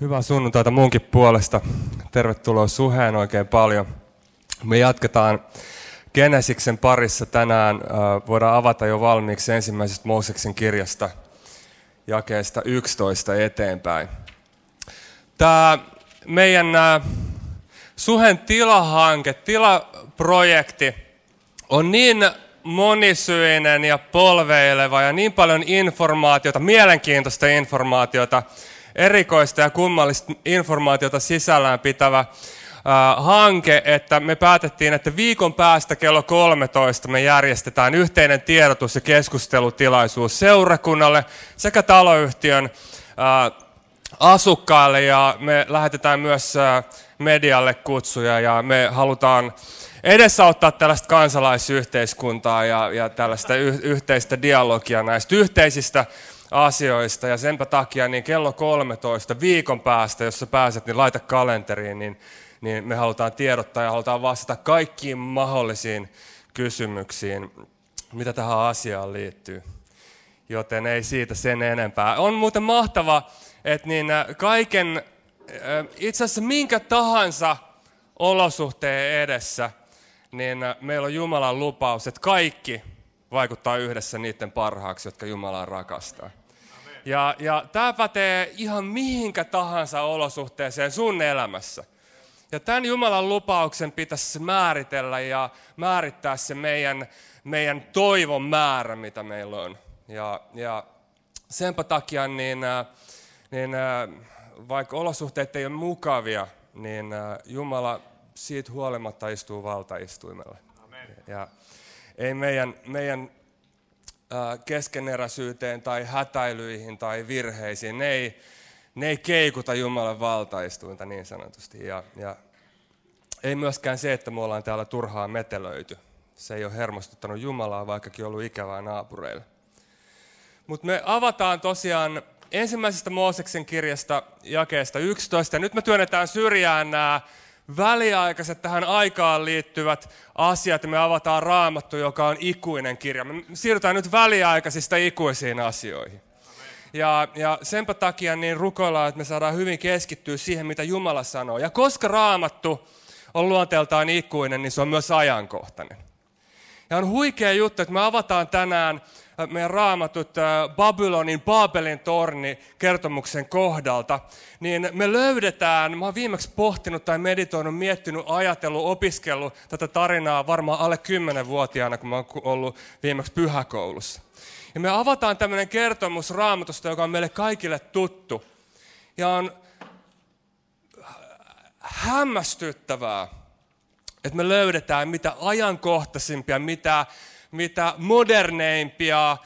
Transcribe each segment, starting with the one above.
Hyvää sunnuntaita munkin puolesta. Tervetuloa Suheen oikein paljon. Me jatketaan Genesiksen parissa tänään. Voidaan avata jo valmiiksi ensimmäisestä Mooseksen kirjasta jakeesta 11 eteenpäin. Tämä meidän Suhen tilahanke, tilaprojekti on niin monisyinen ja polveileva ja niin paljon informaatiota, mielenkiintoista informaatiota, erikoista ja kummallista informaatiota sisällään pitävä hanke, että me päätettiin, että viikon päästä kello 13 me järjestetään yhteinen tiedotus- ja keskustelutilaisuus seurakunnalle sekä taloyhtiön asukkaille. Ja me lähetetään myös medialle kutsuja ja me halutaan edesauttaa tällaista kansalaisyhteiskuntaa ja, ja tällaista y- yhteistä dialogia näistä yhteisistä asioista. Ja senpä takia niin kello 13 viikon päästä, jos sä pääset, niin laita kalenteriin, niin, niin me halutaan tiedottaa ja halutaan vastata kaikkiin mahdollisiin kysymyksiin, mitä tähän asiaan liittyy. Joten ei siitä sen enempää. On muuten mahtava, että niin äh, kaiken, äh, itse asiassa minkä tahansa olosuhteen edessä, niin äh, meillä on Jumalan lupaus, että kaikki vaikuttaa yhdessä niiden parhaaksi, jotka Jumalaa rakastaa. Ja, ja tämä pätee ihan mihinkä tahansa olosuhteeseen sun elämässä. Ja tämän Jumalan lupauksen pitäisi määritellä ja määrittää se meidän, meidän toivon määrä, mitä meillä on. Ja, ja senpä takia, niin, niin vaikka olosuhteet ei ole mukavia, niin Jumala siitä huolimatta istuu valtaistuimella. Amen. Ja ei meidän, meidän keskeneräisyyteen tai hätäilyihin tai virheisiin. Ne ei, ne ei keikuta Jumalan valtaistuinta niin sanotusti. Ja, ja ei myöskään se, että me ollaan täällä turhaan metelöity. Se ei ole hermostuttanut Jumalaa, vaikkakin ollut ikävää naapureille. Mutta me avataan tosiaan ensimmäisestä Mooseksen kirjasta jakeesta 11. Ja nyt me työnnetään syrjään nämä väliaikaiset tähän aikaan liittyvät asiat me avataan raamattu, joka on ikuinen kirja. Me siirrytään nyt väliaikaisista ikuisiin asioihin. Ja, ja senpä takia niin rukoillaan, että me saadaan hyvin keskittyä siihen, mitä Jumala sanoo. Ja koska raamattu on luonteeltaan ikuinen, niin se on myös ajankohtainen. Ja on huikea juttu, että me avataan tänään meidän raamatut äh, Babylonin Baabelin torni kertomuksen kohdalta, niin me löydetään, mä oon viimeksi pohtinut tai meditoinut, miettinyt, ajatellut, opiskellut tätä tarinaa varmaan alle 10-vuotiaana, kun mä oon ollut viimeksi pyhäkoulussa. Ja me avataan tämmöinen kertomus raamatusta, joka on meille kaikille tuttu. Ja on hämmästyttävää, että me löydetään mitä ajankohtaisimpia, mitä mitä moderneimpia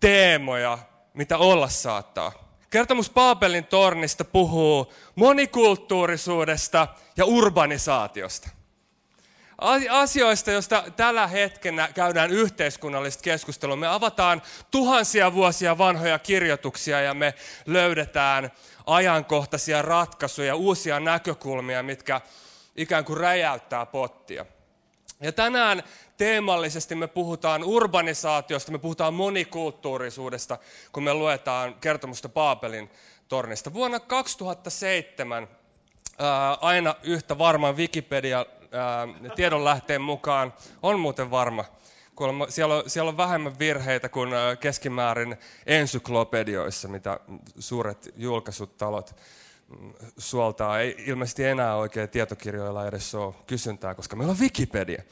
teemoja, mitä olla saattaa. Kertomus Paapelin tornista puhuu monikulttuurisuudesta ja urbanisaatiosta. Asioista, joista tällä hetkellä käydään yhteiskunnallista keskustelua. Me avataan tuhansia vuosia vanhoja kirjoituksia ja me löydetään ajankohtaisia ratkaisuja, uusia näkökulmia, mitkä ikään kuin räjäyttää pottia. Ja tänään teemallisesti me puhutaan urbanisaatiosta, me puhutaan monikulttuurisuudesta, kun me luetaan kertomusta Paapelin tornista. Vuonna 2007 ää, aina yhtä varman Wikipedia ää, tiedonlähteen mukaan, on muuten varma, siellä, on, siellä on vähemmän virheitä kuin keskimäärin ensyklopedioissa, mitä suuret julkaisut talot suoltaa. Ei ilmeisesti enää oikein tietokirjoilla edes ole kysyntää, koska meillä on Wikipedia.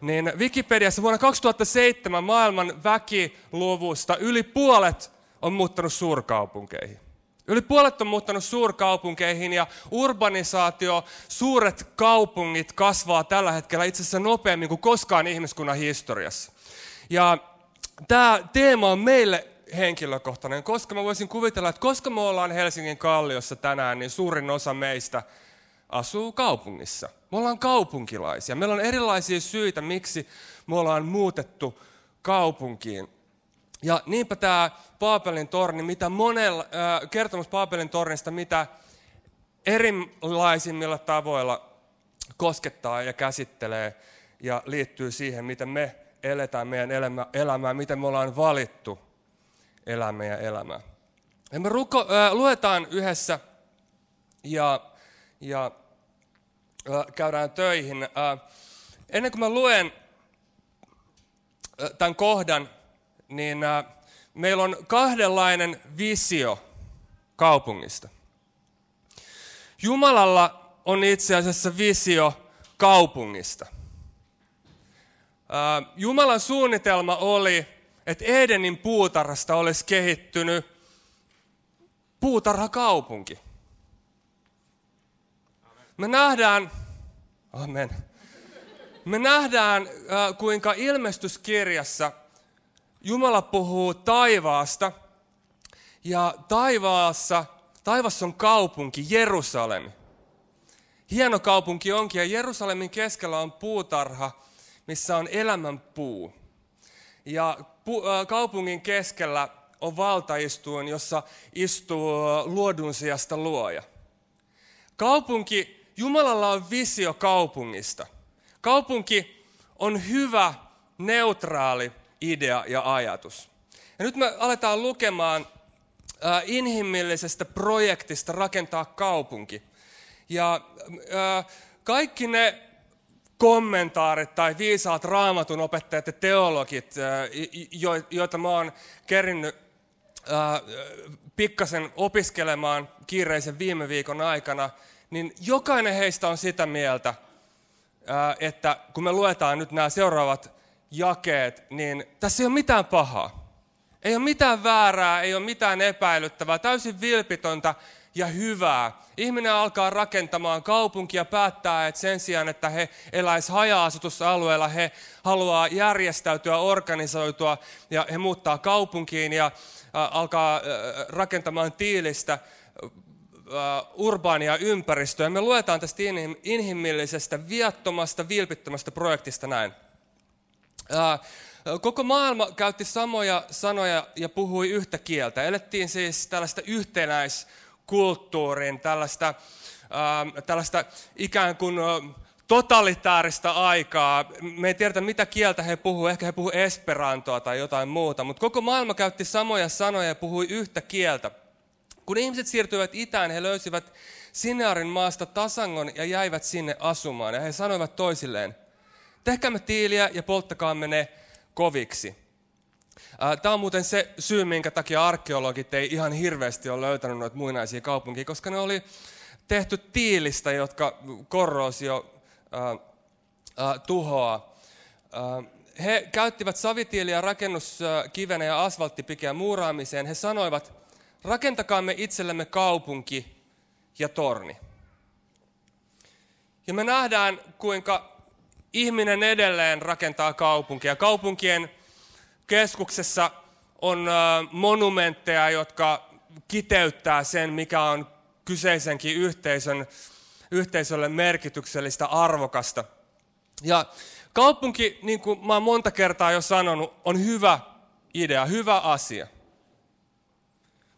Niin Wikipediassa vuonna 2007 maailman väkiluvusta yli puolet on muuttanut suurkaupunkeihin. Yli puolet on muuttanut suurkaupunkeihin ja urbanisaatio, suuret kaupungit kasvaa tällä hetkellä itse asiassa nopeammin kuin koskaan ihmiskunnan historiassa. Ja tämä teema on meille henkilökohtainen, koska mä voisin kuvitella, että koska me ollaan Helsingin kalliossa tänään, niin suurin osa meistä asuu kaupungissa. Me ollaan kaupunkilaisia. Meillä on erilaisia syitä, miksi me ollaan muutettu kaupunkiin. Ja niinpä tämä Paapelin torni, mitä monella, äh, kertomus Paapelin tornista, mitä erilaisimmilla tavoilla koskettaa ja käsittelee ja liittyy siihen, miten me eletään meidän elämää, miten me ollaan valittu elämä ja elämää. Ja me ruko, äh, luetaan yhdessä ja, ja käydään töihin. Ennen kuin mä luen tämän kohdan, niin meillä on kahdenlainen visio kaupungista. Jumalalla on itse asiassa visio kaupungista. Jumalan suunnitelma oli, että Edenin puutarhasta olisi kehittynyt puutarhakaupunki. Me nähdään, amen, me nähdään kuinka ilmestyskirjassa Jumala puhuu taivaasta ja taivaassa, taivas on kaupunki, Jerusalem. Hieno kaupunki onkin ja Jerusalemin keskellä on puutarha, missä on elämän puu. Ja kaupungin keskellä on valtaistuin, jossa istuu luodun sijasta luoja. Kaupunki, Jumalalla on visio kaupungista. Kaupunki on hyvä, neutraali idea ja ajatus. Ja nyt me aletaan lukemaan inhimillisestä projektista rakentaa kaupunki. Ja äh, kaikki ne kommentaarit tai viisaat raamatun opettajat ja teologit, äh, joita mä oon kerinnyt äh, pikkasen opiskelemaan kiireisen viime viikon aikana, niin jokainen heistä on sitä mieltä, äh, että kun me luetaan nyt nämä seuraavat jakeet, niin tässä ei ole mitään pahaa. Ei ole mitään väärää, ei ole mitään epäilyttävää, täysin vilpitöntä ja hyvää. Ihminen alkaa rakentamaan kaupunkia, päättää, että sen sijaan, että he eläis haja-asutusalueella, he haluaa järjestäytyä, organisoitua ja he muuttaa kaupunkiin ja alkaa rakentamaan tiilistä urbaania ympäristöä. Me luetaan tästä inhimillisestä, viattomasta, vilpittömästä projektista näin. Koko maailma käytti samoja sanoja ja puhui yhtä kieltä. Elettiin siis tällaista yhtenäiskulttuurin, tällaista, tällaista ikään kuin totalitaarista aikaa. Me ei tiedetä, mitä kieltä he puhuu. Ehkä he puhuu esperantoa tai jotain muuta. Mutta koko maailma käytti samoja sanoja ja puhui yhtä kieltä. Kun ihmiset siirtyivät itään, he löysivät Sinearin maasta tasangon ja jäivät sinne asumaan. Ja he sanoivat toisilleen, tehkäämme tiiliä ja polttakaamme ne koviksi. Tämä on muuten se syy, minkä takia arkeologit ei ihan hirveästi ole löytänyt noita muinaisia kaupunkia, koska ne oli tehty tiilistä, jotka korroosio äh, tuhoaa. Äh, he käyttivät savitiiliä rakennuskivenä ja asfalttipikeä muuraamiseen. He sanoivat, rakentakaamme itsellemme kaupunki ja torni. Ja me nähdään, kuinka ihminen edelleen rakentaa kaupunkia. Kaupunkien keskuksessa on monumentteja, jotka kiteyttää sen, mikä on kyseisenkin yhteisön, yhteisölle merkityksellistä, arvokasta. Ja kaupunki, niin kuin mä oon monta kertaa jo sanonut, on hyvä idea, hyvä asia.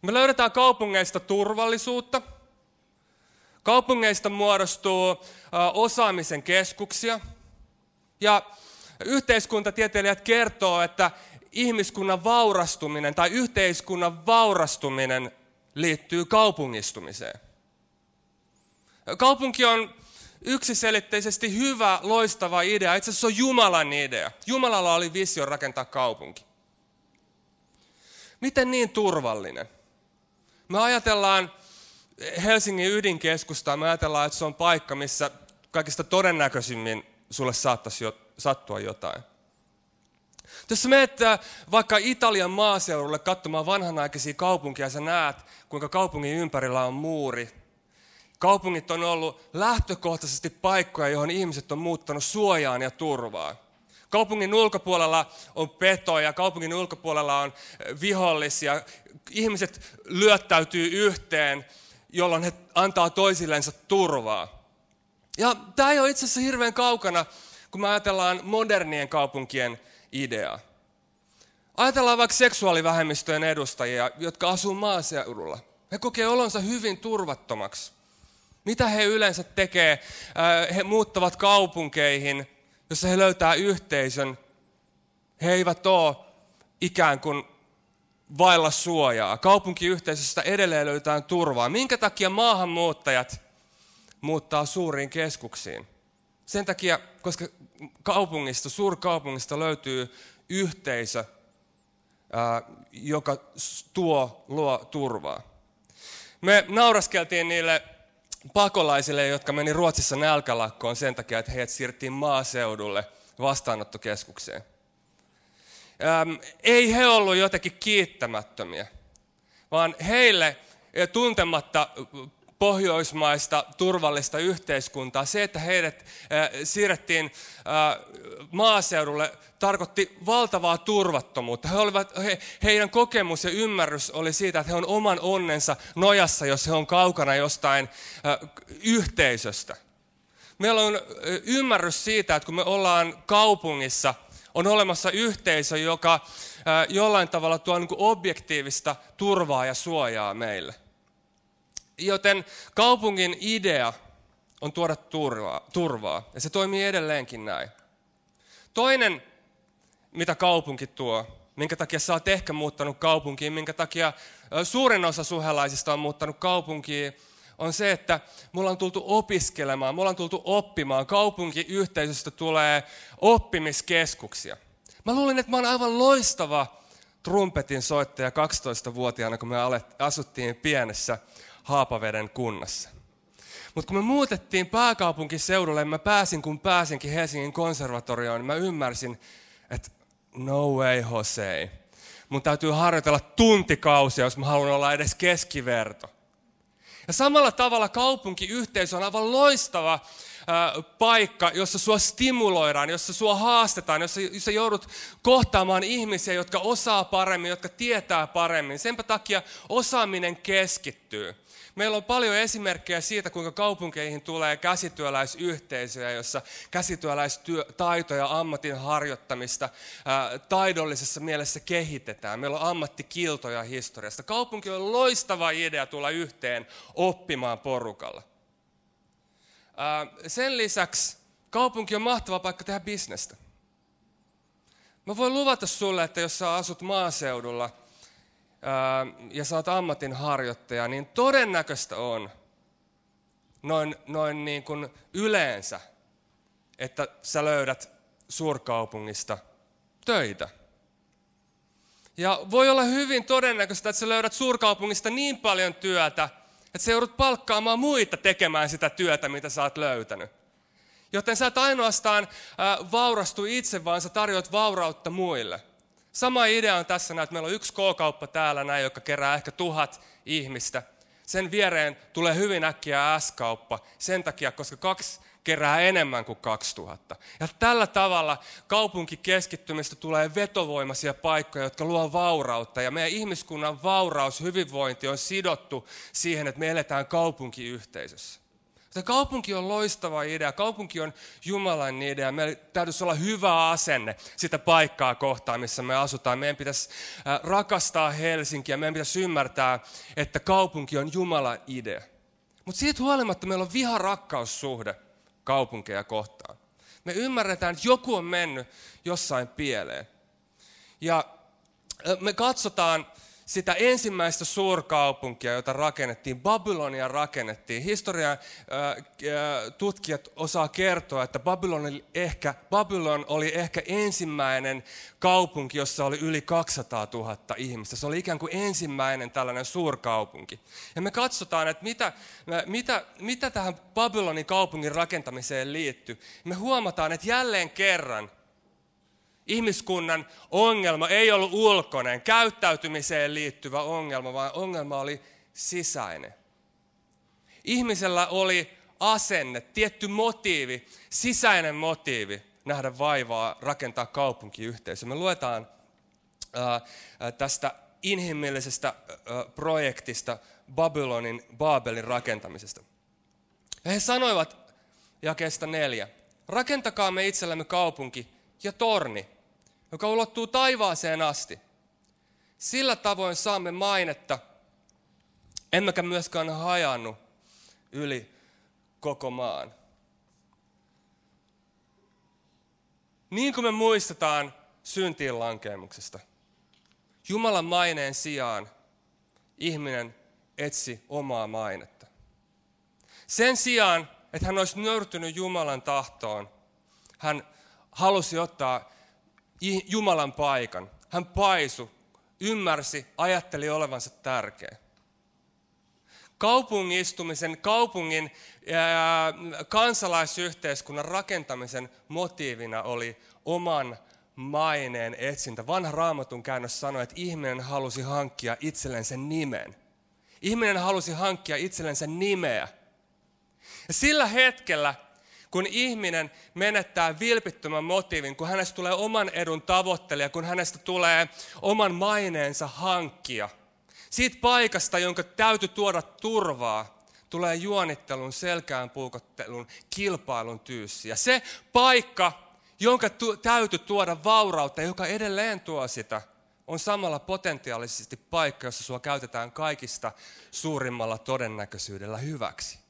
Me löydetään kaupungeista turvallisuutta. Kaupungeista muodostuu osaamisen keskuksia. Ja yhteiskuntatieteilijät kertoo, että ihmiskunnan vaurastuminen tai yhteiskunnan vaurastuminen liittyy kaupungistumiseen. Kaupunki on yksiselitteisesti hyvä, loistava idea. Itse asiassa se on Jumalan idea. Jumalalla oli visio rakentaa kaupunki. Miten niin turvallinen? Me ajatellaan Helsingin ydinkeskustaa, me ajatellaan, että se on paikka, missä kaikista todennäköisimmin sulle saattaisi jo, sattua jotain. Jos menet vaikka Italian maaseudulle katsomaan vanhanaikaisia kaupunkia, sä näet, kuinka kaupungin ympärillä on muuri. Kaupungit on ollut lähtökohtaisesti paikkoja, johon ihmiset on muuttanut suojaan ja turvaa. Kaupungin ulkopuolella on petoja, kaupungin ulkopuolella on äh, vihollisia. Ihmiset lyöttäytyy yhteen, jolloin he antaa toisillensa turvaa. Ja tämä ei ole itse asiassa hirveän kaukana, kun me ajatellaan modernien kaupunkien idea. Ajatellaan vaikka seksuaalivähemmistöjen edustajia, jotka asuu maaseudulla. He kokee olonsa hyvin turvattomaksi. Mitä he yleensä tekee? Äh, he muuttavat kaupunkeihin, jossa he löytää yhteisön. He eivät ole ikään kuin vailla suojaa. Kaupunkiyhteisöstä edelleen löytää turvaa. Minkä takia maahanmuuttajat muuttaa suuriin keskuksiin? Sen takia, koska kaupungista, suurkaupungista löytyy yhteisö, joka tuo, luo turvaa. Me nauraskeltiin niille pakolaisille, jotka meni Ruotsissa nälkälakkoon sen takia, että heidät siirrettiin maaseudulle vastaanottokeskukseen. Ei he ollut jotenkin kiittämättömiä, vaan heille tuntematta pohjoismaista turvallista yhteiskuntaa. Se, että heidät siirrettiin maaseudulle, tarkoitti valtavaa turvattomuutta. He olivat, he, heidän kokemus ja ymmärrys oli siitä, että he on oman onnensa nojassa, jos he on kaukana jostain yhteisöstä. Meillä on ymmärrys siitä, että kun me ollaan kaupungissa, on olemassa yhteisö, joka jollain tavalla tuo niin objektiivista turvaa ja suojaa meille. Joten kaupungin idea on tuoda turvaa, turvaa, ja se toimii edelleenkin näin. Toinen, mitä kaupunki tuo, minkä takia sä oot ehkä muuttanut kaupunkiin, minkä takia suurin osa suhelaisista on muuttanut kaupunkiin, on se, että mulla on tultu opiskelemaan, mulla on tultu oppimaan. Kaupunkiyhteisöstä tulee oppimiskeskuksia. Mä luulin, että mä oon aivan loistava trumpetin soittaja 12-vuotiaana, kun me asuttiin pienessä Haapaveden kunnassa. Mutta kun me muutettiin pääkaupunkiseudulle, mä pääsin kun pääsinkin Helsingin konservatorioon, niin mä ymmärsin, että no way Jose. Mun täytyy harjoitella tuntikausia, jos mä haluan olla edes keskiverto. Ja samalla tavalla kaupunkiyhteisö on aivan loistava paikka, jossa sua stimuloidaan, jossa sua haastetaan, jossa, jossa joudut kohtaamaan ihmisiä, jotka osaa paremmin, jotka tietää paremmin. Senpä takia osaaminen keskittyy. Meillä on paljon esimerkkejä siitä, kuinka kaupunkeihin tulee käsityöläisyhteisöjä, jossa käsityöläistaitoja ja ammatin harjoittamista taidollisessa mielessä kehitetään. Meillä on ammattikiltoja historiasta. Kaupunki on loistava idea tulla yhteen oppimaan porukalla. Sen lisäksi kaupunki on mahtava paikka tehdä bisnestä. Mä voin luvata sulle, että jos sä asut maaseudulla – ja sä oot ammatinharjoittaja, niin todennäköistä on noin, noin niin kuin yleensä, että sä löydät suurkaupungista töitä. Ja voi olla hyvin todennäköistä, että sä löydät suurkaupungista niin paljon työtä, että sä joudut palkkaamaan muita tekemään sitä työtä, mitä sä oot löytänyt. Joten sä et ainoastaan vaurastu itse, vaan sä tarjoat vaurautta muille. Sama idea on tässä, että meillä on yksi K-kauppa täällä näin, joka kerää ehkä tuhat ihmistä. Sen viereen tulee hyvin äkkiä S-kauppa sen takia, koska kaksi kerää enemmän kuin 2000. Ja tällä tavalla kaupunkikeskittymistä tulee vetovoimaisia paikkoja, jotka luo vaurautta. Ja meidän ihmiskunnan vauraus, hyvinvointi on sidottu siihen, että me eletään kaupunkiyhteisössä. Tämä kaupunki on loistava idea, kaupunki on Jumalan idea. Meillä täytyisi olla hyvä asenne sitä paikkaa kohtaan, missä me asutaan. Meidän pitäisi rakastaa Helsinkiä, meidän pitäisi ymmärtää, että kaupunki on Jumalan idea. Mutta siitä huolimatta meillä on viha-rakkaussuhde kaupunkeja kohtaan. Me ymmärretään, että joku on mennyt jossain pieleen. Ja me katsotaan sitä ensimmäistä suurkaupunkia, jota rakennettiin, Babylonia rakennettiin. Historian tutkijat osaa kertoa, että Babylon oli, ehkä, Babylon oli ehkä ensimmäinen kaupunki, jossa oli yli 200 000 ihmistä. Se oli ikään kuin ensimmäinen tällainen suurkaupunki. Ja me katsotaan, että mitä, mitä, mitä tähän Babylonin kaupungin rakentamiseen liittyy. Me huomataan, että jälleen kerran Ihmiskunnan ongelma ei ollut ulkoinen, käyttäytymiseen liittyvä ongelma, vaan ongelma oli sisäinen. Ihmisellä oli asenne, tietty motiivi, sisäinen motiivi nähdä vaivaa, rakentaa kaupunkiyhteisö. Me luetaan ää, tästä inhimillisestä ää, projektista Babylonin, Baabelin rakentamisesta. Ja he sanoivat jakeesta neljä, rakentakaa me itsellemme kaupunki ja torni, joka ulottuu taivaaseen asti. Sillä tavoin saamme mainetta, emmekä myöskään hajannu yli koko maan. Niin kuin me muistetaan syntiin lankeemuksesta. Jumalan maineen sijaan ihminen etsi omaa mainetta. Sen sijaan, että hän olisi nöyrtynyt Jumalan tahtoon, hän halusi ottaa Jumalan paikan. Hän paisu, ymmärsi, ajatteli olevansa tärkeä. Kaupungistumisen, kaupungin ja kansalaisyhteiskunnan rakentamisen motiivina oli oman maineen etsintä. Vanha raamatun käännös sanoi, että ihminen halusi hankkia itsellensä nimen. Ihminen halusi hankkia itsellensä nimeä. Ja sillä hetkellä, kun ihminen menettää vilpittömän motiivin, kun hänestä tulee oman edun tavoittelija, kun hänestä tulee oman maineensa hankkia, siitä paikasta, jonka täytyy tuoda turvaa, tulee juonittelun, selkään puukottelun, kilpailun tyyssi. Ja se paikka, jonka tu- täytyy tuoda vaurautta, joka edelleen tuo sitä, on samalla potentiaalisesti paikka, jossa sua käytetään kaikista suurimmalla todennäköisyydellä hyväksi.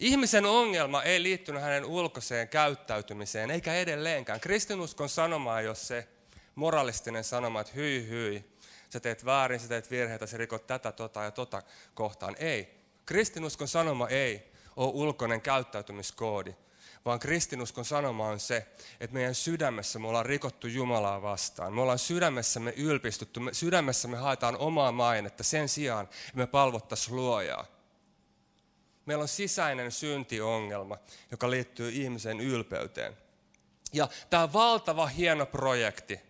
Ihmisen ongelma ei liittynyt hänen ulkoiseen käyttäytymiseen, eikä edelleenkään. Kristinuskon sanoma ei ole se moralistinen sanoma, että hyi hyi, sä teet väärin, sä teet virheitä, sä rikot tätä, tota ja tota kohtaan. Ei. Kristinuskon sanoma ei ole ulkoinen käyttäytymiskoodi, vaan kristinuskon sanoma on se, että meidän sydämessä me ollaan rikottu Jumalaa vastaan. Me ollaan sydämessämme ylpistytty, me, sydämessämme haetaan omaa mainetta sen sijaan, että me palvottaisiin luojaa. Meillä on sisäinen syntiongelma, joka liittyy ihmisen ylpeyteen. Ja tämä valtava hieno projekti,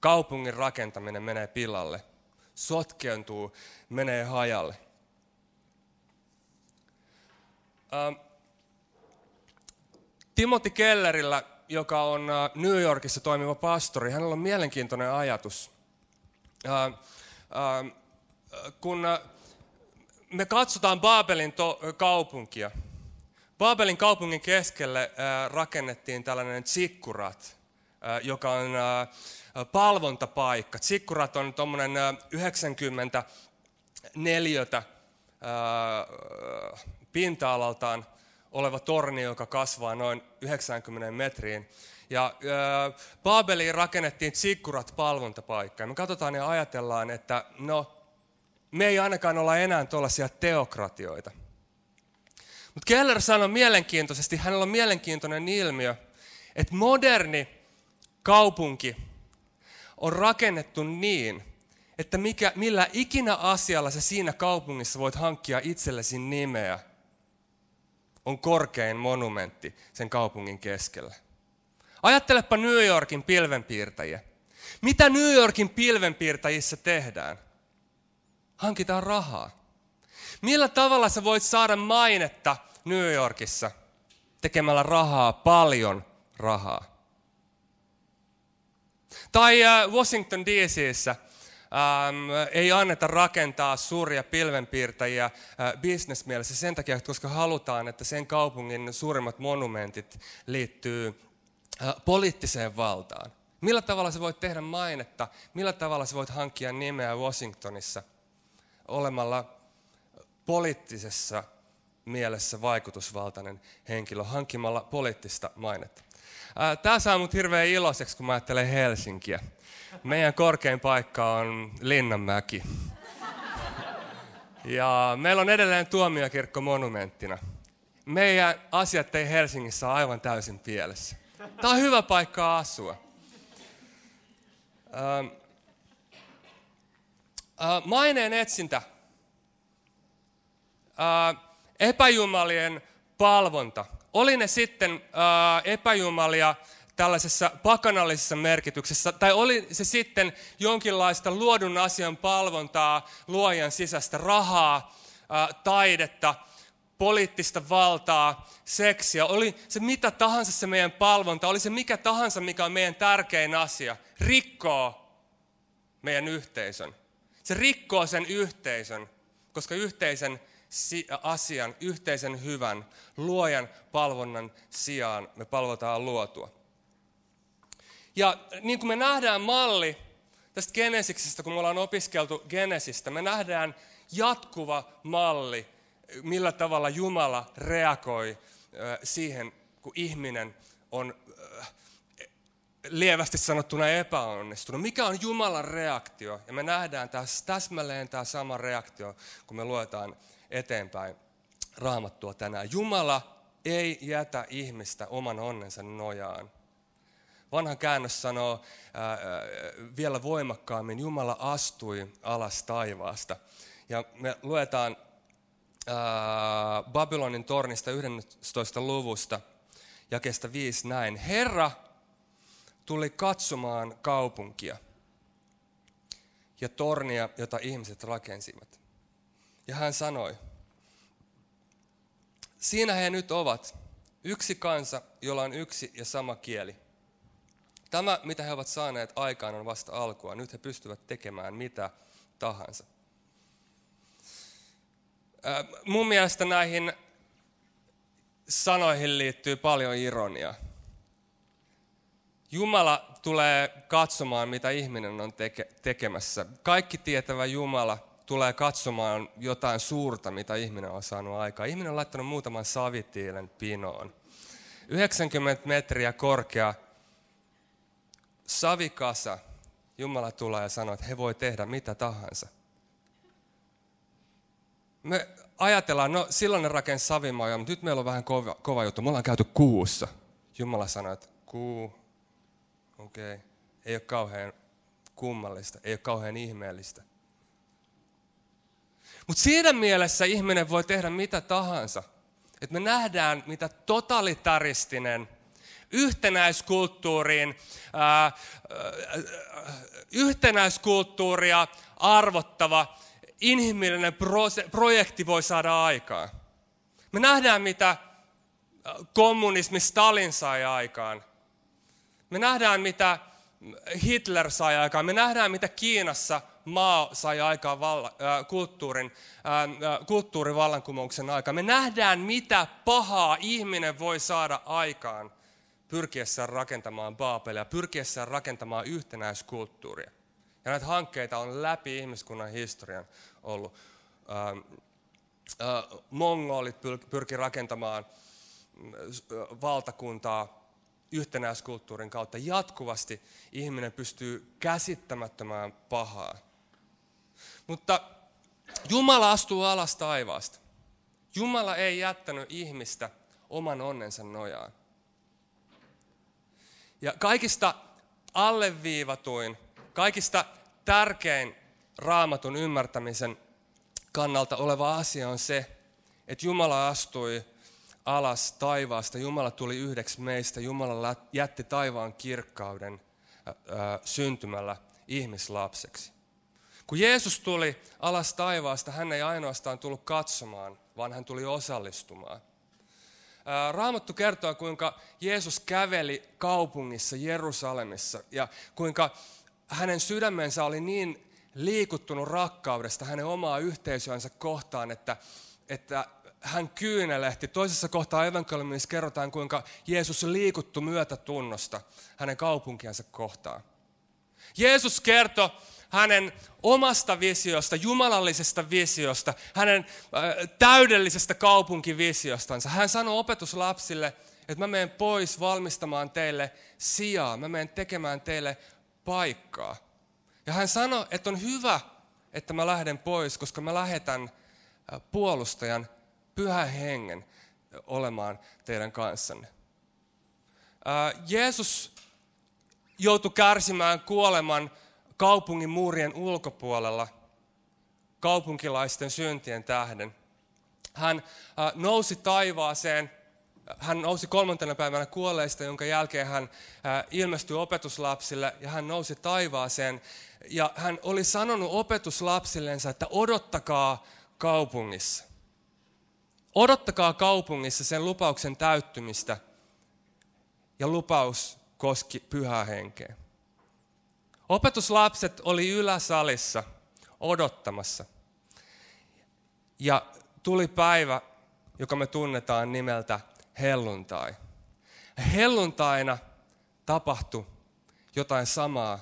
kaupungin rakentaminen menee pilalle, sotkeentuu, menee hajalle. Ähm, Timothy Kellerillä, joka on äh, New Yorkissa toimiva pastori, hänellä on mielenkiintoinen ajatus. Äh, äh, kun me katsotaan Baabelin kaupunkia, Baabelin kaupungin keskelle rakennettiin tällainen tsikkurat, joka on palvontapaikka. Tsikkurat on tuommoinen 90 neliötä pinta-alaltaan oleva torni, joka kasvaa noin 90 metriin. Ja äh, Baabeliin rakennettiin tsikkurat palvontapaikka. me katsotaan ja ajatellaan, että no, me ei ainakaan olla enää tuollaisia teokratioita. Mutta Keller sanoi mielenkiintoisesti, hänellä on mielenkiintoinen ilmiö, että moderni kaupunki on rakennettu niin, että mikä, millä ikinä asialla sä siinä kaupungissa voit hankkia itsellesi nimeä, on korkein monumentti sen kaupungin keskellä. Ajattelepa New Yorkin pilvenpiirtäjiä. Mitä New Yorkin pilvenpiirtäjissä tehdään? Hankitaan rahaa. Millä tavalla sä voit saada mainetta New Yorkissa tekemällä rahaa, paljon rahaa? Tai äh, Washington DCissä ähm, ei anneta rakentaa suuria pilvenpiirtäjiä äh, bisnesmielessä sen takia, koska halutaan, että sen kaupungin suurimmat monumentit liittyy äh, poliittiseen valtaan. Millä tavalla sä voit tehdä mainetta? Millä tavalla sä voit hankkia nimeä Washingtonissa olemalla poliittisessa mielessä vaikutusvaltainen henkilö, hankkimalla poliittista mainetta? Tämä saa mut hirveän iloiseksi, kun mä ajattelen Helsinkiä. Meidän korkein paikka on Linnanmäki. Ja meillä on edelleen tuomiokirkko monumenttina. Meidän asiat ei Helsingissä ole aivan täysin pielessä. Tämä on hyvä paikka asua. Ähm, maineen etsintä. Epäjumalien palvonta. Oli ne sitten epäjumalia tällaisessa pakanallisessa merkityksessä, tai oli se sitten jonkinlaista luodun asian palvontaa, luojan sisäistä rahaa, taidetta, poliittista valtaa, seksiä, oli se mitä tahansa se meidän palvonta, oli se mikä tahansa, mikä on meidän tärkein asia, rikkoo meidän yhteisön. Se rikkoo sen yhteisön, koska yhteisen asian, yhteisen hyvän, luojan palvonnan sijaan me palvotaan luotua. Ja niin kuin me nähdään malli tästä Genesiksestä, kun me ollaan opiskeltu Genesistä, me nähdään jatkuva malli, millä tavalla Jumala reagoi siihen, kun ihminen on lievästi sanottuna epäonnistunut. Mikä on Jumalan reaktio? Ja me nähdään tässä täsmälleen tämä sama reaktio, kun me luetaan eteenpäin raamattua tänään. Jumala ei jätä ihmistä oman onnensa nojaan. Vanha käännös sanoo ää, vielä voimakkaammin, Jumala astui alas taivaasta. Ja me luetaan ää, Babylonin tornista 11. luvusta, kestä viisi näin. Herra tuli katsomaan kaupunkia ja tornia, jota ihmiset rakensivat. Ja hän sanoi, siinä he nyt ovat, yksi kansa, jolla on yksi ja sama kieli. Tämä, mitä he ovat saaneet aikaan, on vasta alkua. Nyt he pystyvät tekemään mitä tahansa. Mun mielestä näihin sanoihin liittyy paljon ironiaa. Jumala tulee katsomaan, mitä ihminen on teke- tekemässä. Kaikki tietävä Jumala tulee katsomaan jotain suurta, mitä ihminen on saanut aikaa. Ihminen on laittanut muutaman savitiilen pinoon. 90 metriä korkea savikasa. Jumala tulee ja sanoo, että he voi tehdä mitä tahansa. Me ajatellaan, no silloin ne rakensi savimaa, mutta nyt meillä on vähän kova, kova juttu. Me ollaan käyty kuussa. Jumala sanoi, että kuu, okei, okay. ei ole kauhean kummallista, ei ole kauhean ihmeellistä. Mutta siinä mielessä ihminen voi tehdä mitä tahansa. Että me nähdään, mitä totalitaristinen yhtenäiskulttuuriin, ää, ää, yhtenäiskulttuuria arvottava inhimillinen projekti voi saada aikaan. Me nähdään, mitä kommunismi Stalin sai aikaan. Me nähdään, mitä Hitler sai aikaan. Me nähdään, mitä Kiinassa maa sai aikaan valla, äh, kulttuurin, äh, kulttuurivallankumouksen aikaan. Me nähdään, mitä pahaa ihminen voi saada aikaan pyrkiessään rakentamaan Baabelia, pyrkiessään rakentamaan yhtenäiskulttuuria. Ja näitä hankkeita on läpi ihmiskunnan historian ollut. Ähm, äh, mongolit pyrki rakentamaan äh, valtakuntaa yhtenäiskulttuurin kautta. Jatkuvasti ihminen pystyy käsittämättömään pahaa. Mutta Jumala astuu alas taivaasta. Jumala ei jättänyt ihmistä oman onnensa nojaan. Ja kaikista alleviivatuin, kaikista tärkein raamatun ymmärtämisen kannalta oleva asia on se, että Jumala astui alas taivaasta, Jumala tuli yhdeksi meistä, Jumala jätti taivaan kirkkauden syntymällä ihmislapseksi. Kun Jeesus tuli alas taivaasta, hän ei ainoastaan tullut katsomaan, vaan hän tuli osallistumaan. Raamattu kertoo, kuinka Jeesus käveli kaupungissa Jerusalemissa ja kuinka hänen sydämensä oli niin liikuttunut rakkaudesta hänen omaa yhteisöänsä kohtaan, että, että hän kyynelehti. Toisessa kohtaa evankeliumissa kerrotaan, kuinka Jeesus liikuttu myötätunnosta hänen kaupunkiansa kohtaan. Jeesus kertoi hänen omasta visiosta, jumalallisesta visiosta, hänen äh, täydellisestä kaupunkivisiostansa. Hän sanoi opetuslapsille, että mä menen pois valmistamaan teille sijaa, mä menen tekemään teille paikkaa. Ja hän sanoi, että on hyvä, että mä lähden pois, koska mä lähetän äh, puolustajan pyhän hengen olemaan teidän kanssanne. Äh, Jeesus joutui kärsimään kuoleman kaupungin muurien ulkopuolella kaupunkilaisten syntien tähden. Hän äh, nousi taivaaseen, hän nousi kolmantena päivänä kuolleista, jonka jälkeen hän ilmestyi opetuslapsille ja hän nousi taivaaseen. Ja hän oli sanonut opetuslapsillensa, että odottakaa kaupungissa. Odottakaa kaupungissa sen lupauksen täyttymistä. Ja lupaus koski pyhää henkeä. Opetuslapset oli yläsalissa odottamassa. Ja tuli päivä, joka me tunnetaan nimeltä helluntai. Helluntaina tapahtui jotain samaa,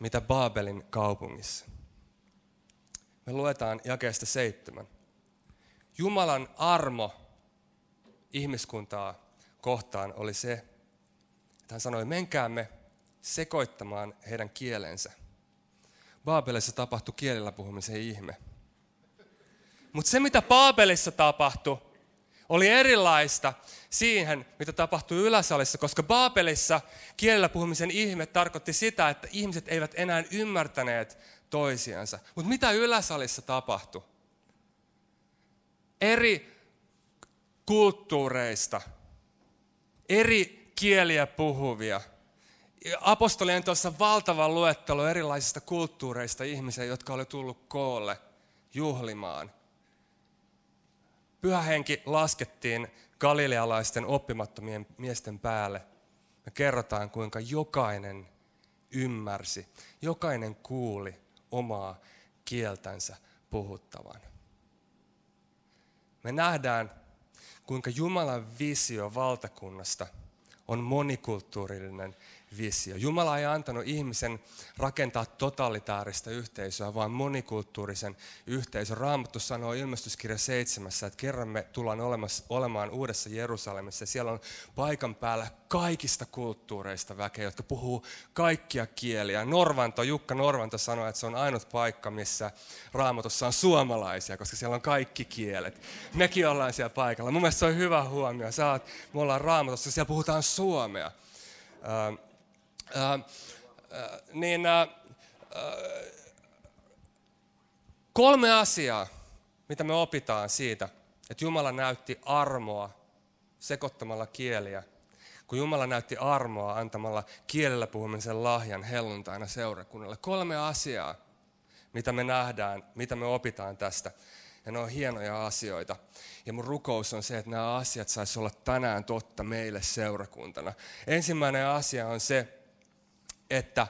mitä Baabelin kaupungissa. Me luetaan jakeesta seitsemän. Jumalan armo ihmiskuntaa kohtaan oli se, että hän sanoi, menkäämme sekoittamaan heidän kielensä. Baabelissa tapahtui kielellä puhumisen ihme. Mutta se, mitä Baabelissa tapahtui, oli erilaista siihen, mitä tapahtui Yläsalissa, koska Baabelissa kielellä puhumisen ihme tarkoitti sitä, että ihmiset eivät enää ymmärtäneet toisiansa. Mutta mitä Yläsalissa tapahtui? Eri kulttuureista, eri kieliä puhuvia. Apostolien tuossa valtava luettelo erilaisista kulttuureista ihmisiä, jotka oli tullut koolle juhlimaan. Pyhä henki laskettiin galilealaisten oppimattomien miesten päälle. Me kerrotaan, kuinka jokainen ymmärsi, jokainen kuuli omaa kieltänsä puhuttavan. Me nähdään, kuinka Jumalan visio valtakunnasta on monikulttuurinen visio. Jumala ei antanut ihmisen rakentaa totalitaarista yhteisöä, vaan monikulttuurisen yhteisön. Raamattu sanoo ilmestyskirja seitsemässä, että kerran me tullaan olemaan uudessa Jerusalemissa. Siellä on paikan päällä kaikista kulttuureista väkeä, jotka puhuu kaikkia kieliä. Norvanto, Jukka Norvanto sanoi, että se on ainut paikka, missä raamatussa on suomalaisia, koska siellä on kaikki kielet. Mekin ollaan siellä paikalla. Mun mielestä se on hyvä huomio. Sä oot, me ollaan raamatussa, siellä puhutaan suomea. Äh, niin äh, kolme asiaa, mitä me opitaan siitä, että Jumala näytti armoa sekoittamalla kieliä, kun Jumala näytti armoa antamalla kielellä puhumisen lahjan helluntaina seurakunnalle. Kolme asiaa, mitä me nähdään, mitä me opitaan tästä. Ja ne on hienoja asioita. Ja mun rukous on se, että nämä asiat saisi olla tänään totta meille seurakuntana. Ensimmäinen asia on se, että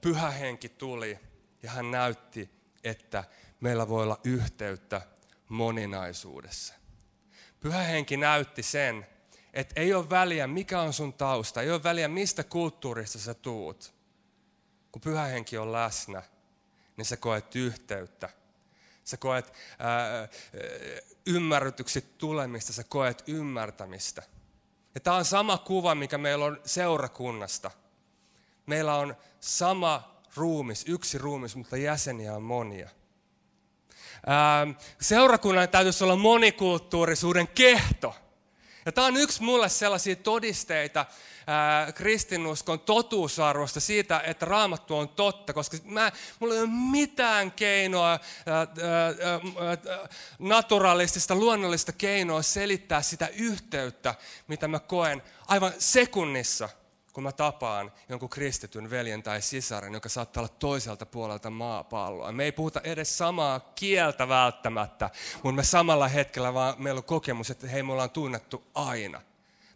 pyhä henki tuli ja hän näytti, että meillä voi olla yhteyttä moninaisuudessa. Pyhä henki näytti sen, että ei ole väliä, mikä on sun tausta, ei ole väliä, mistä kulttuurista sä tuut. Kun pyhä henki on läsnä, niin sä koet yhteyttä. Sä koet ää, ymmärrytyksi tulemista, sä koet ymmärtämistä. Ja tämä on sama kuva, mikä meillä on seurakunnasta – Meillä on sama ruumis, yksi ruumis, mutta jäseniä on monia. Seurakunnan täytyisi olla monikulttuurisuuden kehto. Ja tämä on yksi mulle sellaisia todisteita ää, kristinuskon totuusarvosta siitä, että raamattu on totta, koska mä, mulla ei ole mitään keinoa, ää, ää, ää, naturalistista, luonnollista keinoa selittää sitä yhteyttä, mitä mä koen aivan sekunnissa – kun mä tapaan jonkun kristityn veljen tai sisaren, joka saattaa olla toiselta puolelta maapalloa. Me ei puhuta edes samaa kieltä välttämättä, mutta me samalla hetkellä vaan meillä on kokemus, että hei, me ollaan tunnettu aina.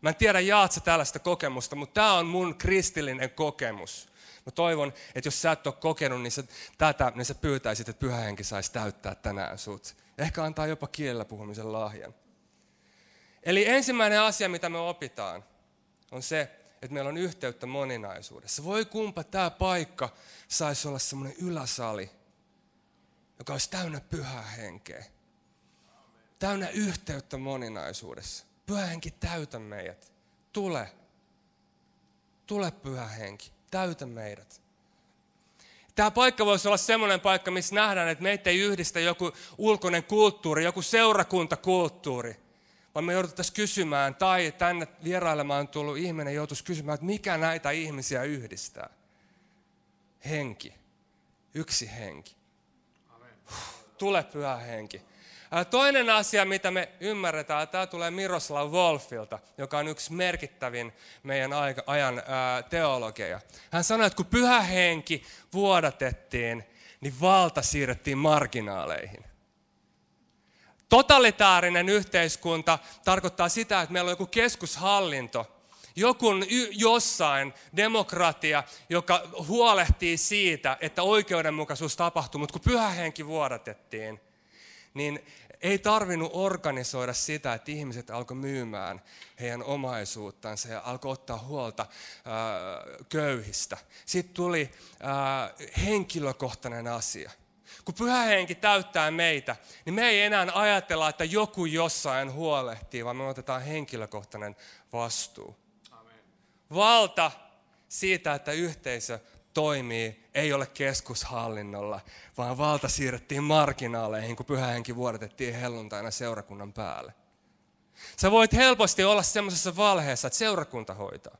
Mä en tiedä, jaat sä tällaista kokemusta, mutta tämä on mun kristillinen kokemus. Mä toivon, että jos sä et ole kokenut niin sä, tätä, niin sä pyytäisit, että pyhä henki saisi täyttää tänään sut. Ehkä antaa jopa kielellä puhumisen lahjan. Eli ensimmäinen asia, mitä me opitaan, on se, että meillä on yhteyttä moninaisuudessa. Voi kumpa tämä paikka saisi olla semmoinen yläsali, joka olisi täynnä pyhää henkeä. Täynnä yhteyttä moninaisuudessa. Pyhä henki, täytä meidät. Tule. Tule pyhä henki. Täytä meidät. Tämä paikka voisi olla semmoinen paikka, missä nähdään, että meitä ei yhdistä joku ulkoinen kulttuuri, joku seurakuntakulttuuri vaan me jouduttaisiin kysymään, tai tänne vierailemaan tullut ihminen joutuisi kysymään, että mikä näitä ihmisiä yhdistää. Henki. Yksi henki. Tule pyhä henki. Toinen asia, mitä me ymmärretään, tämä tulee Miroslav Wolfilta, joka on yksi merkittävin meidän ajan teologeja. Hän sanoi, että kun pyhä henki vuodatettiin, niin valta siirrettiin marginaaleihin. Totalitaarinen yhteiskunta tarkoittaa sitä, että meillä on joku keskushallinto, joku jossain demokratia, joka huolehtii siitä, että oikeudenmukaisuus tapahtuu, mutta kun pyhä henki vuodatettiin, niin ei tarvinnut organisoida sitä, että ihmiset alkoi myymään heidän omaisuuttansa ja alkoi ottaa huolta ää, köyhistä. Sitten tuli ää, henkilökohtainen asia – kun pyhä henki täyttää meitä, niin me ei enää ajatella, että joku jossain huolehtii, vaan me otetaan henkilökohtainen vastuu. Amen. Valta siitä, että yhteisö toimii, ei ole keskushallinnolla, vaan valta siirrettiin marginaaleihin, kun pyhähenki vuodatettiin helluntaina seurakunnan päälle. Sä voit helposti olla semmoisessa valheessa, että seurakunta hoitaa.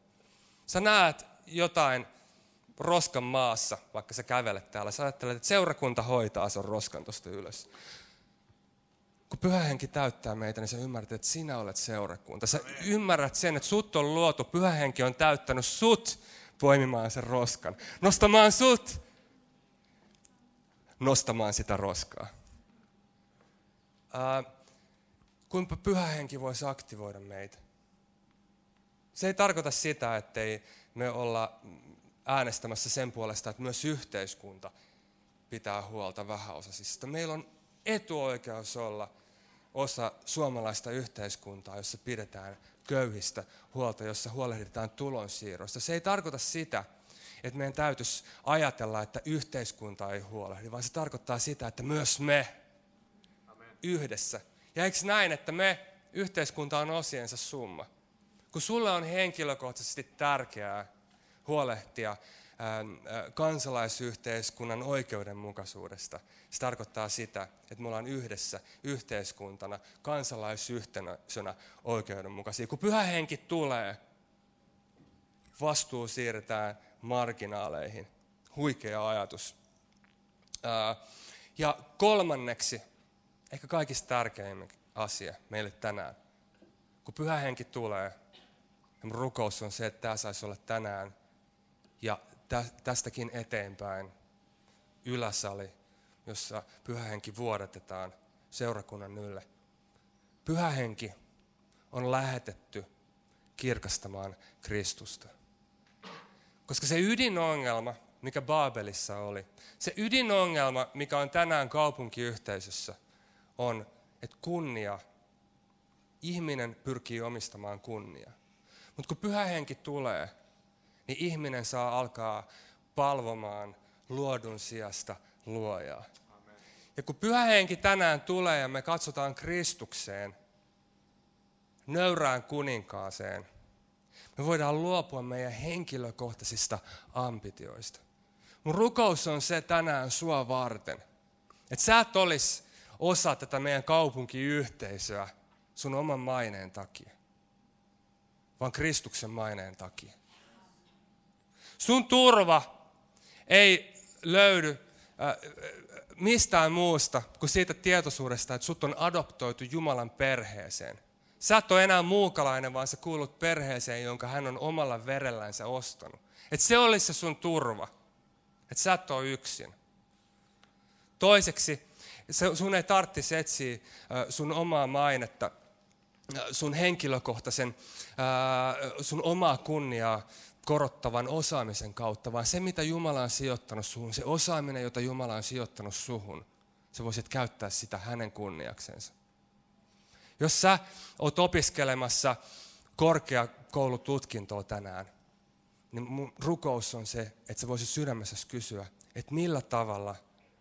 Sä näet jotain roskan maassa, vaikka sä kävelet täällä, sä ajattelet, että seurakunta hoitaa sen roskan tuosta ylös. Kun pyhähenki täyttää meitä, niin sä ymmärrät, että sinä olet seurakunta. Sä ymmärrät sen, että sut on luotu, pyhähenki on täyttänyt sut poimimaan sen roskan. Nostamaan sut nostamaan sitä roskaa. Ää, kuinka pyhä henki voisi aktivoida meitä? Se ei tarkoita sitä, ettei me olla äänestämässä sen puolesta, että myös yhteiskunta pitää huolta vähäosaisista. Meillä on etuoikeus olla osa suomalaista yhteiskuntaa, jossa pidetään köyhistä huolta, jossa huolehditaan tulonsiirroista. Se ei tarkoita sitä, että meidän täytyisi ajatella, että yhteiskunta ei huolehdi, vaan se tarkoittaa sitä, että myös me yhdessä. Ja eikö näin, että me, yhteiskunta on osiensa summa? Kun sulle on henkilökohtaisesti tärkeää huolehtia kansalaisyhteiskunnan oikeudenmukaisuudesta. Se tarkoittaa sitä, että me ollaan yhdessä yhteiskuntana, kansalaisyhteisönä oikeudenmukaisia. Kun pyhä henki tulee, vastuu siirretään marginaaleihin. Huikea ajatus. Ja kolmanneksi, ehkä kaikista tärkein asia meille tänään. Kun pyhä henki tulee, ja rukous on se, että tämä saisi olla tänään ja tästäkin eteenpäin yläsali, jossa pyhähenki vuodatetaan seurakunnan ylle. Pyhähenki on lähetetty kirkastamaan Kristusta. Koska se ydinongelma, mikä Baabelissa oli, se ydinongelma, mikä on tänään kaupunkiyhteisössä, on, että kunnia, ihminen pyrkii omistamaan kunnia. Mutta kun pyhähenki tulee, niin ihminen saa alkaa palvomaan luodun sijasta luojaa. Ja kun pyhä henki tänään tulee ja me katsotaan Kristukseen, nöyrään kuninkaaseen, me voidaan luopua meidän henkilökohtaisista ambitioista. Mun rukous on se tänään sua varten, että sä et olisi osa tätä meidän kaupunkiyhteisöä sun oman maineen takia, vaan Kristuksen maineen takia. Sun turva ei löydy äh, mistään muusta kuin siitä tietoisuudesta, että sut on adoptoitu Jumalan perheeseen. Sä et ole enää muukalainen, vaan sä kuulut perheeseen, jonka hän on omalla verellänsä ostanut. Että se olisi se sun turva. Että sä et ole yksin. Toiseksi, sun ei tarvitsisi etsiä äh, sun omaa mainetta, äh, sun henkilökohtaisen, sun omaa kunniaa korottavan osaamisen kautta, vaan se, mitä Jumala on sijoittanut suhun, se osaaminen, jota Jumala on sijoittanut suhun, se voisit käyttää sitä hänen kunniaksensa. Jos sä oot opiskelemassa korkeakoulututkintoa tänään, niin mun rukous on se, että sä voisit sydämessä kysyä, että millä tavalla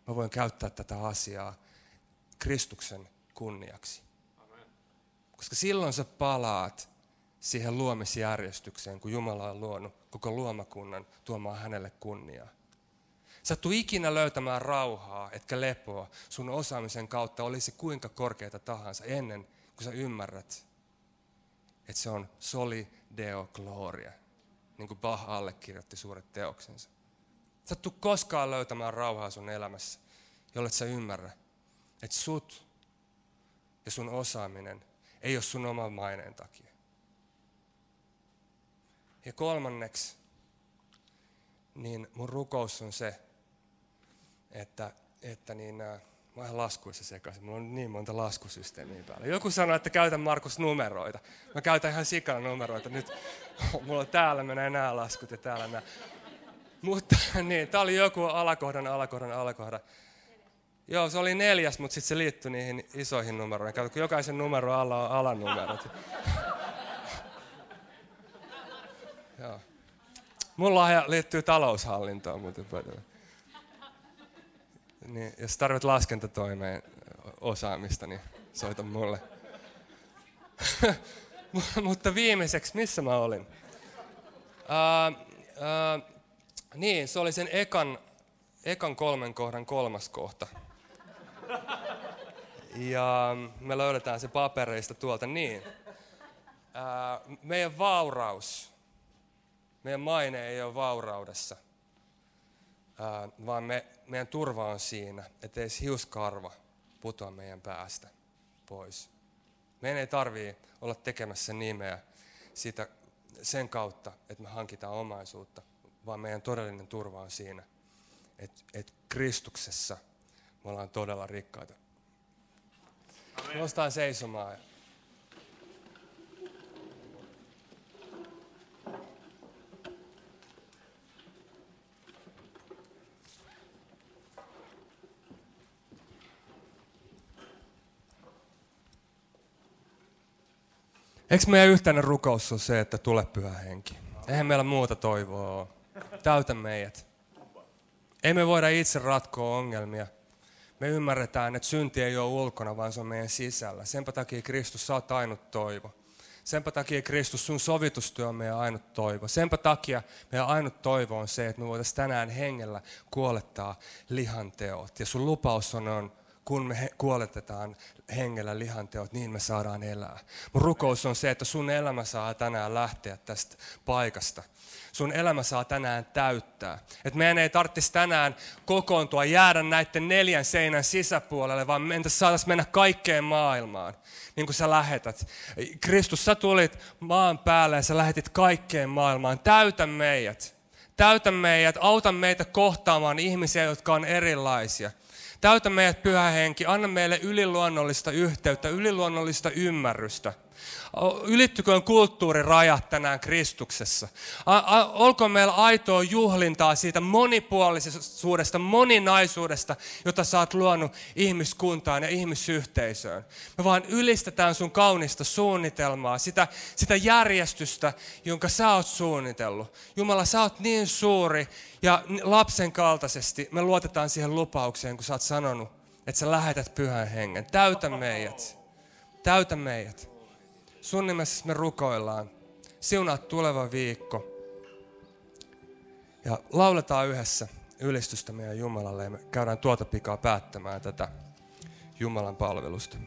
mä voin käyttää tätä asiaa Kristuksen kunniaksi. Amen. Koska silloin sä palaat siihen luomisjärjestykseen, kun Jumala on luonut koko luomakunnan tuomaan hänelle kunniaa. Sä tuu ikinä löytämään rauhaa, etkä lepoa sun osaamisen kautta, olisi kuinka korkeita tahansa, ennen kuin sä ymmärrät, että se on soli deo gloria, niin kuin Bach allekirjoitti suuret teoksensa. Sä tuu koskaan löytämään rauhaa sun elämässä, jolle sä ymmärrä, että sut ja sun osaaminen ei ole sun oman maineen takia. Ja kolmanneksi, niin mun rukous on se, että, että niin, äh, mä oon laskuissa sekaisin. Mulla on niin monta laskusysteemiä päällä. Joku sanoi, että käytän Markus numeroita. Mä käytän ihan sikana numeroita. Nyt mulla on täällä menee nämä laskut ja täällä nämä. Mutta niin, tää oli joku alakohdan, alakohdan, alakohdan. Joo, se oli neljäs, mutta sitten se liittyi niihin isoihin numeroihin. Kato, kun jokaisen numero alla on alanumerot. Mun lahja liittyy taloushallintoon muuten paljon. Niin, jos tarvit laskentatoimeen osaamista, niin soita mulle. Mutta viimeiseksi, missä mä olin? Uh, Äh, niin, se oli sen ekan, ekan kolmen kohdan kolmas kohta. Ja me löydetään se papereista tuolta niin. Ää, meidän vauraus, meidän maine ei ole vauraudessa, vaan me, meidän turva on siinä, että edes hiuskarva putoa meidän päästä pois. Meidän ei tarvii olla tekemässä nimeä siitä, sen kautta, että me hankitaan omaisuutta, vaan meidän todellinen turva on siinä, että, että Kristuksessa me ollaan todella rikkaita. Nostaa seisomaan. Eikö meidän yhteinen rukous on se, että tule pyhä henki? Eihän meillä muuta toivoa ole. Täytä meidät. Ei me voida itse ratkoa ongelmia. Me ymmärretään, että synti ei ole ulkona, vaan se on meidän sisällä. Senpä takia Kristus, sä oot ainut toivo. Senpä takia Kristus, sun sovitustyö on meidän ainut toivo. Senpä takia meidän ainut toivo on se, että me voitaisiin tänään hengellä kuolettaa lihanteot. Ja sun lupaus on, on kun me kuoletetaan hengellä lihanteot, niin me saadaan elää. Mun rukous on se, että sun elämä saa tänään lähteä tästä paikasta sun elämä saa tänään täyttää. Että meidän ei tarvitsisi tänään kokoontua, jäädä näiden neljän seinän sisäpuolelle, vaan me saataisiin mennä kaikkeen maailmaan, niin kuin sä lähetät. Kristus, sä tulit maan päälle ja sä lähetit kaikkeen maailmaan. Täytä meidät. Täytä meidät, auta meitä kohtaamaan ihmisiä, jotka on erilaisia. Täytä meidät, pyhä henki, anna meille yliluonnollista yhteyttä, yliluonnollista ymmärrystä. Ylittyköön kulttuurirajat tänään Kristuksessa. Olkoon meillä aitoa juhlintaa siitä monipuolisuudesta, moninaisuudesta, jota sä oot luonut ihmiskuntaan ja ihmisyhteisöön. Me vaan ylistetään sun kaunista suunnitelmaa, sitä, sitä järjestystä, jonka sä oot suunnitellut. Jumala, sä oot niin suuri ja lapsen kaltaisesti. Me luotetaan siihen lupaukseen, kun sä oot sanonut, että sä lähetät pyhän hengen. Täytä meidät. Täytä meidät. Sun nimessä me rukoillaan. Siunaa tuleva viikko. Ja lauletaan yhdessä ylistystä meidän Jumalalle ja me käydään tuota pikaa päättämään tätä Jumalan palvelusta.